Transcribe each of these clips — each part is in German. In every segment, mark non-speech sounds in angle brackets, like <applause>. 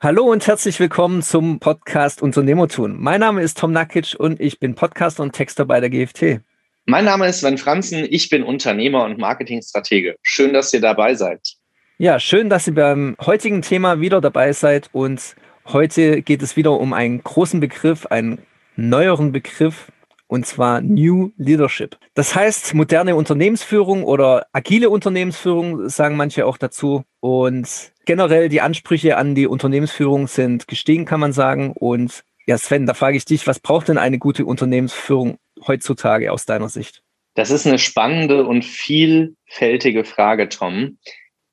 Hallo und herzlich willkommen zum Podcast Unternehmertun. Mein Name ist Tom Nakic und ich bin Podcaster und Texter bei der GFT. Mein Name ist Sven Franzen, ich bin Unternehmer und Marketingstratege. Schön, dass ihr dabei seid. Ja, schön, dass ihr beim heutigen Thema wieder dabei seid und heute geht es wieder um einen großen Begriff, einen neueren Begriff, und zwar New Leadership. Das heißt moderne Unternehmensführung oder agile Unternehmensführung, sagen manche auch dazu. Und generell die Ansprüche an die Unternehmensführung sind gestiegen, kann man sagen. Und ja, Sven, da frage ich dich, was braucht denn eine gute Unternehmensführung heutzutage aus deiner Sicht? Das ist eine spannende und vielfältige Frage, Tom.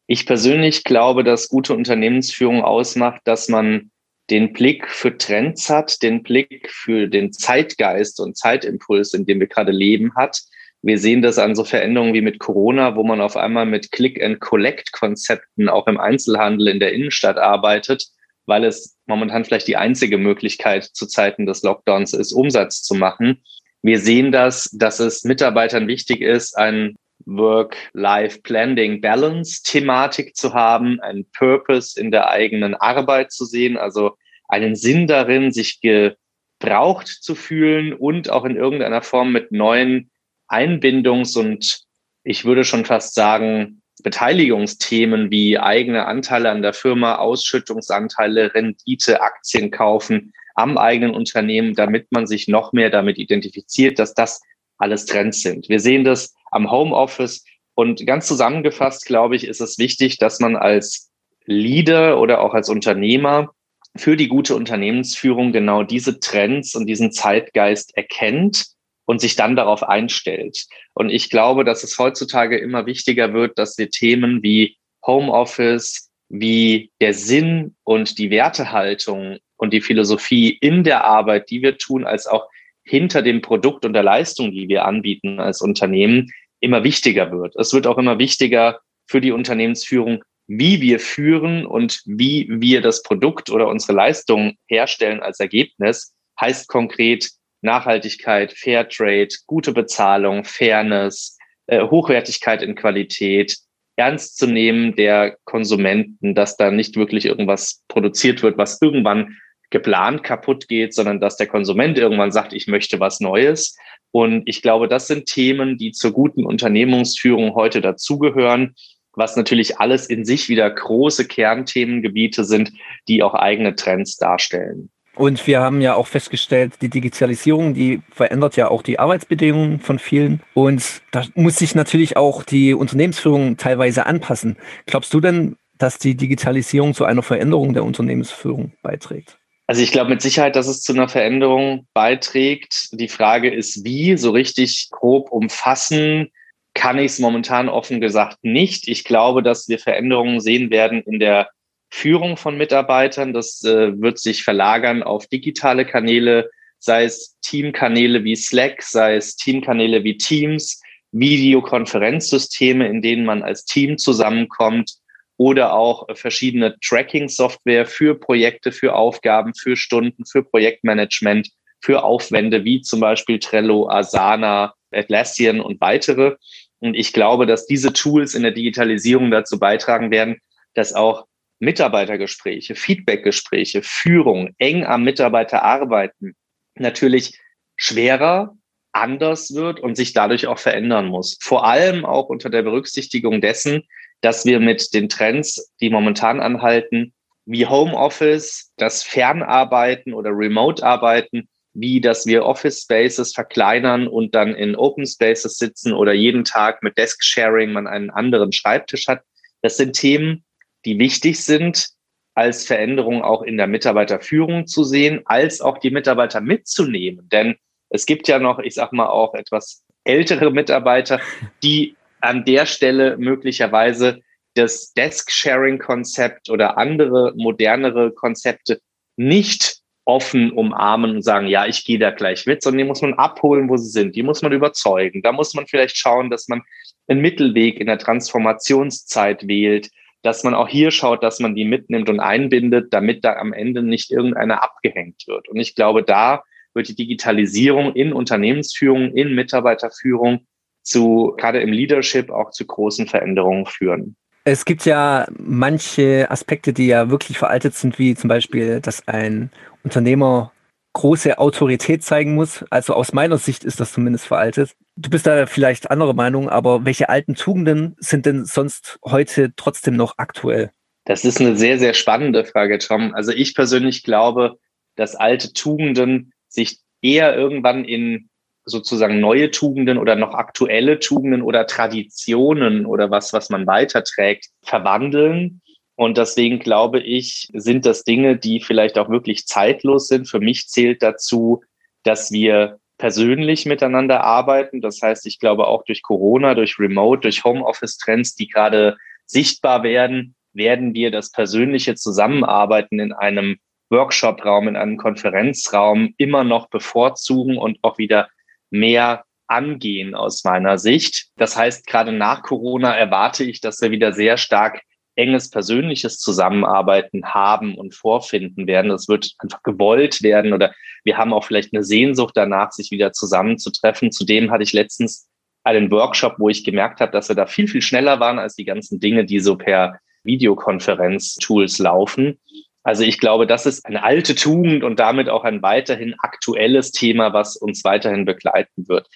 Ich persönlich glaube, dass gute Unternehmensführung ausmacht, dass man den Blick für Trends hat, den Blick für den Zeitgeist und Zeitimpuls, in dem wir gerade leben, hat. Wir sehen das an so Veränderungen wie mit Corona, wo man auf einmal mit Click-and-Collect-Konzepten auch im Einzelhandel in der Innenstadt arbeitet, weil es momentan vielleicht die einzige Möglichkeit zu Zeiten des Lockdowns ist, Umsatz zu machen. Wir sehen das, dass es Mitarbeitern wichtig ist, ein Work-Life-Blending-Balance-Thematik zu haben, einen Purpose in der eigenen Arbeit zu sehen, also einen Sinn darin, sich gebraucht zu fühlen und auch in irgendeiner Form mit neuen Einbindungs- und ich würde schon fast sagen, Beteiligungsthemen wie eigene Anteile an der Firma, Ausschüttungsanteile, Rendite, Aktien kaufen am eigenen Unternehmen, damit man sich noch mehr damit identifiziert, dass das alles Trends sind. Wir sehen das am Homeoffice und ganz zusammengefasst, glaube ich, ist es wichtig, dass man als Leader oder auch als Unternehmer für die gute Unternehmensführung genau diese Trends und diesen Zeitgeist erkennt und sich dann darauf einstellt. Und ich glaube, dass es heutzutage immer wichtiger wird, dass wir Themen wie Homeoffice, wie der Sinn und die Wertehaltung und die Philosophie in der Arbeit, die wir tun, als auch hinter dem Produkt und der Leistung, die wir anbieten als Unternehmen, immer wichtiger wird. Es wird auch immer wichtiger für die Unternehmensführung, wie wir führen und wie wir das Produkt oder unsere Leistung herstellen als Ergebnis, heißt konkret Nachhaltigkeit, Fairtrade, gute Bezahlung, Fairness, äh, Hochwertigkeit in Qualität, ernst zu nehmen der Konsumenten, dass da nicht wirklich irgendwas produziert wird, was irgendwann geplant kaputt geht, sondern dass der Konsument irgendwann sagt, ich möchte was Neues. Und ich glaube, das sind Themen, die zur guten Unternehmungsführung heute dazugehören, was natürlich alles in sich wieder große Kernthemengebiete sind, die auch eigene Trends darstellen. Und wir haben ja auch festgestellt, die Digitalisierung, die verändert ja auch die Arbeitsbedingungen von vielen. Und da muss sich natürlich auch die Unternehmensführung teilweise anpassen. Glaubst du denn, dass die Digitalisierung zu einer Veränderung der Unternehmensführung beiträgt? Also ich glaube mit Sicherheit, dass es zu einer Veränderung beiträgt. Die Frage ist, wie, so richtig grob umfassen kann ich es momentan offen gesagt nicht. Ich glaube, dass wir Veränderungen sehen werden in der Führung von Mitarbeitern. Das äh, wird sich verlagern auf digitale Kanäle, sei es Teamkanäle wie Slack, sei es Teamkanäle wie Teams, Videokonferenzsysteme, in denen man als Team zusammenkommt oder auch verschiedene Tracking-Software für Projekte, für Aufgaben, für Stunden, für Projektmanagement, für Aufwände wie zum Beispiel Trello, Asana, Atlassian und weitere. Und ich glaube, dass diese Tools in der Digitalisierung dazu beitragen werden, dass auch Mitarbeitergespräche, Feedbackgespräche, Führung, eng am Mitarbeiter arbeiten, natürlich schwerer, anders wird und sich dadurch auch verändern muss. Vor allem auch unter der Berücksichtigung dessen, dass wir mit den Trends, die momentan anhalten, wie Homeoffice, das Fernarbeiten oder Remote-Arbeiten, wie dass wir Office Spaces verkleinern und dann in Open Spaces sitzen oder jeden Tag mit Desk Sharing man einen anderen Schreibtisch hat. Das sind Themen, die wichtig sind, als Veränderung auch in der Mitarbeiterführung zu sehen, als auch die Mitarbeiter mitzunehmen. Denn es gibt ja noch, ich sag mal, auch etwas ältere Mitarbeiter, die an der Stelle möglicherweise das Desk-Sharing-Konzept oder andere modernere Konzepte nicht offen umarmen und sagen, ja, ich gehe da gleich mit, sondern die muss man abholen, wo sie sind. Die muss man überzeugen. Da muss man vielleicht schauen, dass man einen Mittelweg in der Transformationszeit wählt, dass man auch hier schaut, dass man die mitnimmt und einbindet, damit da am Ende nicht irgendeiner abgehängt wird. Und ich glaube, da wird die Digitalisierung in Unternehmensführung, in Mitarbeiterführung zu, gerade im Leadership, auch zu großen Veränderungen führen. Es gibt ja manche Aspekte, die ja wirklich veraltet sind, wie zum Beispiel, dass ein Unternehmer große Autorität zeigen muss. Also aus meiner Sicht ist das zumindest veraltet. Du bist da vielleicht anderer Meinung, aber welche alten Tugenden sind denn sonst heute trotzdem noch aktuell? Das ist eine sehr, sehr spannende Frage, Tom. Also ich persönlich glaube, dass alte Tugenden sich eher irgendwann in sozusagen neue Tugenden oder noch aktuelle Tugenden oder Traditionen oder was, was man weiterträgt, verwandeln. Und deswegen glaube ich, sind das Dinge, die vielleicht auch wirklich zeitlos sind. Für mich zählt dazu, dass wir persönlich miteinander arbeiten. Das heißt, ich glaube auch durch Corona, durch Remote, durch Homeoffice-Trends, die gerade sichtbar werden, werden wir das persönliche Zusammenarbeiten in einem Workshop-Raum, in einem Konferenzraum immer noch bevorzugen und auch wieder mehr angehen aus meiner Sicht. Das heißt, gerade nach Corona erwarte ich, dass wir wieder sehr stark enges persönliches Zusammenarbeiten haben und vorfinden werden. Das wird einfach gewollt werden oder wir haben auch vielleicht eine Sehnsucht danach, sich wieder zusammenzutreffen. Zudem hatte ich letztens einen Workshop, wo ich gemerkt habe, dass wir da viel, viel schneller waren als die ganzen Dinge, die so per Videokonferenz-Tools laufen. Also ich glaube, das ist eine alte Tugend und damit auch ein weiterhin aktuelles Thema, was uns weiterhin begleiten wird.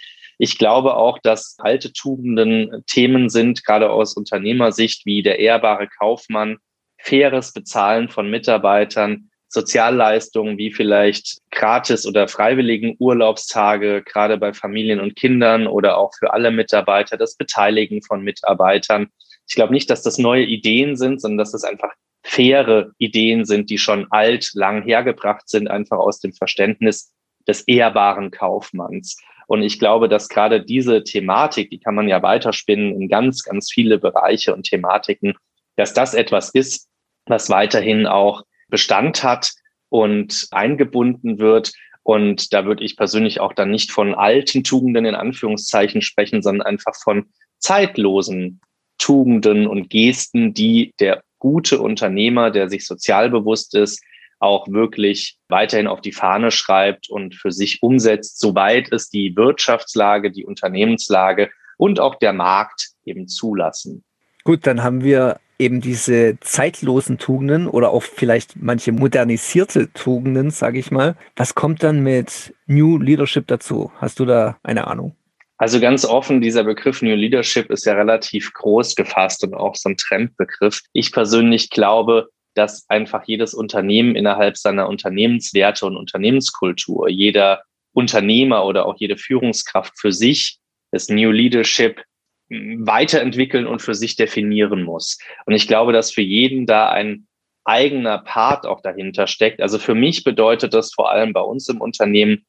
Ich glaube auch, dass alte Tugenden Themen sind, gerade aus Unternehmersicht, wie der ehrbare Kaufmann, faires Bezahlen von Mitarbeitern, Sozialleistungen wie vielleicht gratis oder freiwilligen Urlaubstage, gerade bei Familien und Kindern oder auch für alle Mitarbeiter, das Beteiligen von Mitarbeitern. Ich glaube nicht, dass das neue Ideen sind, sondern dass das einfach faire Ideen sind, die schon alt, lang hergebracht sind, einfach aus dem Verständnis des ehrbaren Kaufmanns. Und ich glaube, dass gerade diese Thematik, die kann man ja weiterspinnen in ganz, ganz viele Bereiche und Thematiken, dass das etwas ist, was weiterhin auch Bestand hat und eingebunden wird. Und da würde ich persönlich auch dann nicht von alten Tugenden in Anführungszeichen sprechen, sondern einfach von zeitlosen Tugenden und Gesten, die der gute Unternehmer, der sich sozial bewusst ist, auch wirklich weiterhin auf die Fahne schreibt und für sich umsetzt, soweit es die Wirtschaftslage, die Unternehmenslage und auch der Markt eben zulassen. Gut, dann haben wir eben diese zeitlosen Tugenden oder auch vielleicht manche modernisierte Tugenden, sage ich mal. Was kommt dann mit New Leadership dazu? Hast du da eine Ahnung? Also ganz offen, dieser Begriff New Leadership ist ja relativ groß gefasst und auch so ein Trendbegriff. Ich persönlich glaube, dass einfach jedes Unternehmen innerhalb seiner Unternehmenswerte und Unternehmenskultur, jeder Unternehmer oder auch jede Führungskraft für sich das New Leadership hm, weiterentwickeln und für sich definieren muss. Und ich glaube, dass für jeden da ein eigener Part auch dahinter steckt. Also für mich bedeutet das vor allem bei uns im Unternehmen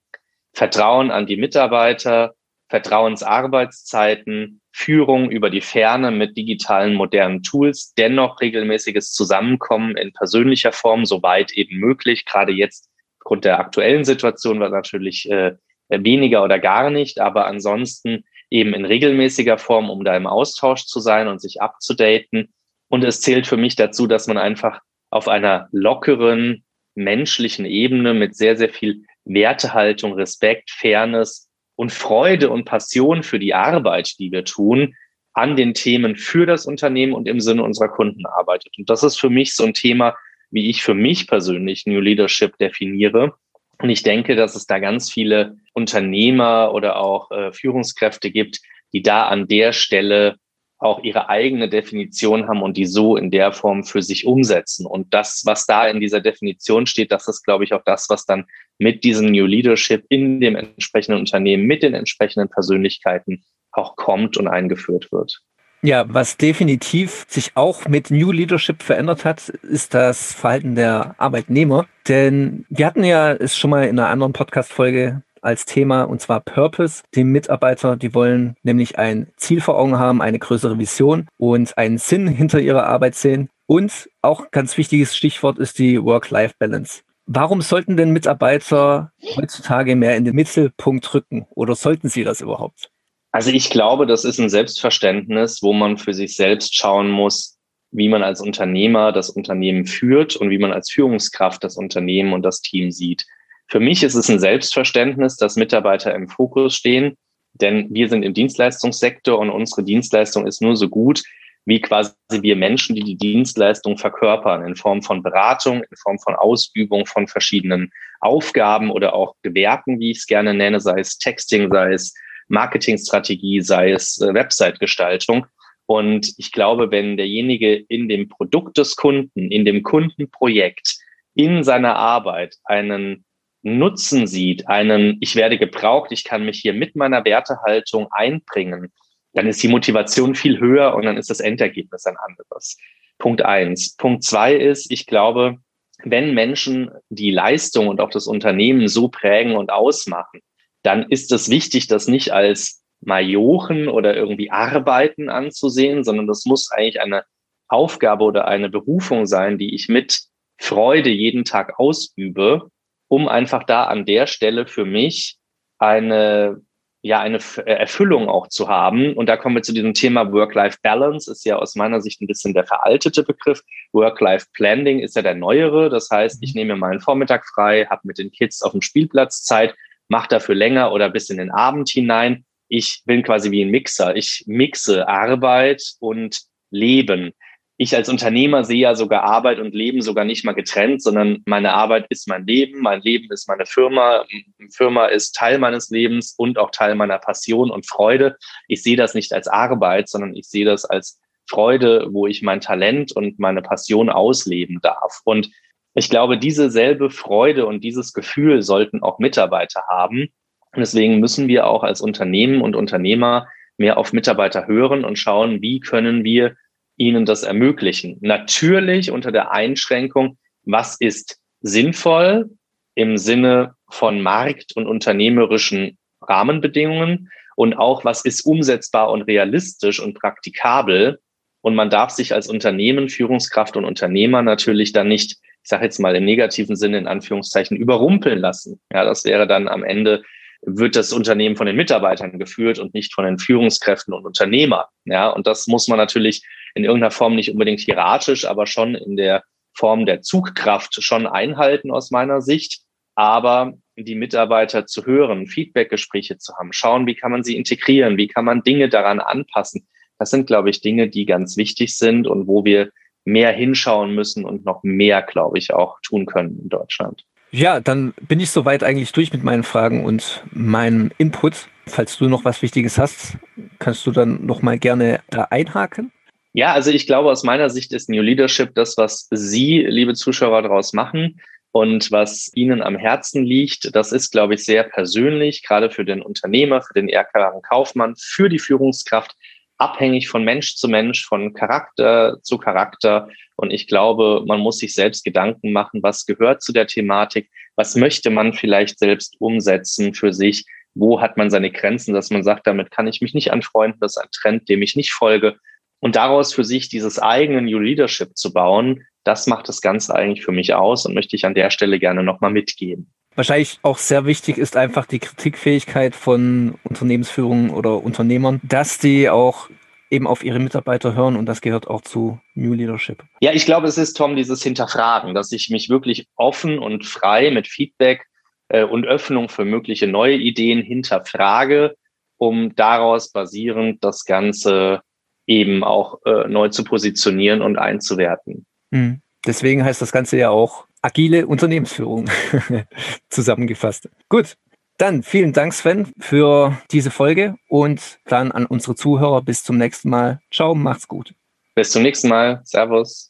Vertrauen an die Mitarbeiter, Vertrauensarbeitszeiten, Führung über die Ferne mit digitalen modernen Tools, dennoch regelmäßiges Zusammenkommen in persönlicher Form, soweit eben möglich. Gerade jetzt aufgrund der aktuellen Situation war natürlich äh, weniger oder gar nicht, aber ansonsten eben in regelmäßiger Form, um da im Austausch zu sein und sich abzudaten. Und es zählt für mich dazu, dass man einfach auf einer lockeren, menschlichen Ebene mit sehr, sehr viel Wertehaltung, Respekt, Fairness und Freude und Passion für die Arbeit, die wir tun, an den Themen für das Unternehmen und im Sinne unserer Kunden arbeitet. Und das ist für mich so ein Thema, wie ich für mich persönlich New Leadership definiere. Und ich denke, dass es da ganz viele Unternehmer oder auch äh, Führungskräfte gibt, die da an der Stelle auch ihre eigene Definition haben und die so in der Form für sich umsetzen. Und das, was da in dieser Definition steht, das ist, glaube ich, auch das, was dann mit diesem New Leadership in dem entsprechenden Unternehmen, mit den entsprechenden Persönlichkeiten auch kommt und eingeführt wird. Ja, was definitiv sich auch mit New Leadership verändert hat, ist das Verhalten der Arbeitnehmer. Denn wir hatten ja es schon mal in einer anderen Podcast-Folge als Thema und zwar Purpose. Die Mitarbeiter, die wollen nämlich ein Ziel vor Augen haben, eine größere Vision und einen Sinn hinter ihrer Arbeit sehen. Und auch ganz wichtiges Stichwort ist die Work-Life-Balance. Warum sollten denn Mitarbeiter heutzutage mehr in den Mittelpunkt rücken oder sollten sie das überhaupt? Also ich glaube, das ist ein Selbstverständnis, wo man für sich selbst schauen muss, wie man als Unternehmer das Unternehmen führt und wie man als Führungskraft das Unternehmen und das Team sieht. Für mich ist es ein Selbstverständnis, dass Mitarbeiter im Fokus stehen, denn wir sind im Dienstleistungssektor und unsere Dienstleistung ist nur so gut, wie quasi wir Menschen, die die Dienstleistung verkörpern, in Form von Beratung, in Form von Ausübung von verschiedenen Aufgaben oder auch Gewerken, wie ich es gerne nenne, sei es Texting, sei es Marketingstrategie, sei es äh, Website-Gestaltung. Und ich glaube, wenn derjenige in dem Produkt des Kunden, in dem Kundenprojekt, in seiner Arbeit einen Nutzen sieht, einen, ich werde gebraucht, ich kann mich hier mit meiner Wertehaltung einbringen, dann ist die Motivation viel höher und dann ist das Endergebnis ein anderes. Punkt eins. Punkt zwei ist, ich glaube, wenn Menschen die Leistung und auch das Unternehmen so prägen und ausmachen, dann ist es wichtig, das nicht als Majochen oder irgendwie Arbeiten anzusehen, sondern das muss eigentlich eine Aufgabe oder eine Berufung sein, die ich mit Freude jeden Tag ausübe, um einfach da an der Stelle für mich eine ja eine äh, Erfüllung auch zu haben. Und da kommen wir zu diesem Thema Work-Life-Balance, ist ja aus meiner Sicht ein bisschen der veraltete Begriff. Work-Life-Planning ist ja der neuere. Das heißt, ich nehme meinen Vormittag frei, habe mit den Kids auf dem Spielplatz Zeit, mache dafür länger oder bis in den Abend hinein. Ich bin quasi wie ein Mixer. Ich mixe Arbeit und Leben ich als Unternehmer sehe ja sogar Arbeit und Leben sogar nicht mal getrennt, sondern meine Arbeit ist mein Leben, mein Leben ist meine Firma, Firma ist Teil meines Lebens und auch Teil meiner Passion und Freude. Ich sehe das nicht als Arbeit, sondern ich sehe das als Freude, wo ich mein Talent und meine Passion ausleben darf. Und ich glaube, diese selbe Freude und dieses Gefühl sollten auch Mitarbeiter haben. Und deswegen müssen wir auch als Unternehmen und Unternehmer mehr auf Mitarbeiter hören und schauen, wie können wir ihnen das ermöglichen. Natürlich unter der Einschränkung, was ist sinnvoll im Sinne von Markt- und unternehmerischen Rahmenbedingungen und auch, was ist umsetzbar und realistisch und praktikabel. Und man darf sich als Unternehmen, Führungskraft und Unternehmer natürlich dann nicht, ich sage jetzt mal im negativen Sinne in Anführungszeichen, überrumpeln lassen. Ja, das wäre dann am Ende wird das Unternehmen von den Mitarbeitern geführt und nicht von den Führungskräften und Unternehmern. Ja, und das muss man natürlich in irgendeiner Form nicht unbedingt hieratisch, aber schon in der Form der Zugkraft schon einhalten aus meiner Sicht. Aber die Mitarbeiter zu hören, Feedbackgespräche zu haben, schauen, wie kann man sie integrieren, wie kann man Dinge daran anpassen. Das sind, glaube ich, Dinge, die ganz wichtig sind und wo wir mehr hinschauen müssen und noch mehr, glaube ich, auch tun können in Deutschland. Ja, dann bin ich soweit eigentlich durch mit meinen Fragen und meinem Input. Falls du noch was Wichtiges hast, kannst du dann noch mal gerne da einhaken. Ja, also ich glaube, aus meiner Sicht ist New Leadership das, was Sie, liebe Zuschauer, daraus machen und was Ihnen am Herzen liegt. Das ist, glaube ich, sehr persönlich, gerade für den Unternehmer, für den ehrgeizigen Kaufmann, für die Führungskraft, abhängig von Mensch zu Mensch, von Charakter zu Charakter. Und ich glaube, man muss sich selbst Gedanken machen, was gehört zu der Thematik, was möchte man vielleicht selbst umsetzen für sich, wo hat man seine Grenzen, dass man sagt, damit kann ich mich nicht anfreunden, das ist ein Trend, dem ich nicht folge und daraus für sich dieses eigene New Leadership zu bauen, das macht das Ganze eigentlich für mich aus und möchte ich an der Stelle gerne nochmal mitgeben. Wahrscheinlich auch sehr wichtig ist einfach die Kritikfähigkeit von Unternehmensführungen oder Unternehmern, dass die auch eben auf ihre Mitarbeiter hören und das gehört auch zu New Leadership. Ja, ich glaube, es ist, Tom, dieses Hinterfragen, dass ich mich wirklich offen und frei mit Feedback äh, und Öffnung für mögliche neue Ideen hinterfrage, um daraus basierend das Ganze eben auch äh, neu zu positionieren und einzuwerten. Mhm. Deswegen heißt das Ganze ja auch agile Unternehmensführung <laughs> zusammengefasst. Gut, dann vielen Dank, Sven, für diese Folge und dann an unsere Zuhörer bis zum nächsten Mal. Ciao, macht's gut. Bis zum nächsten Mal. Servus.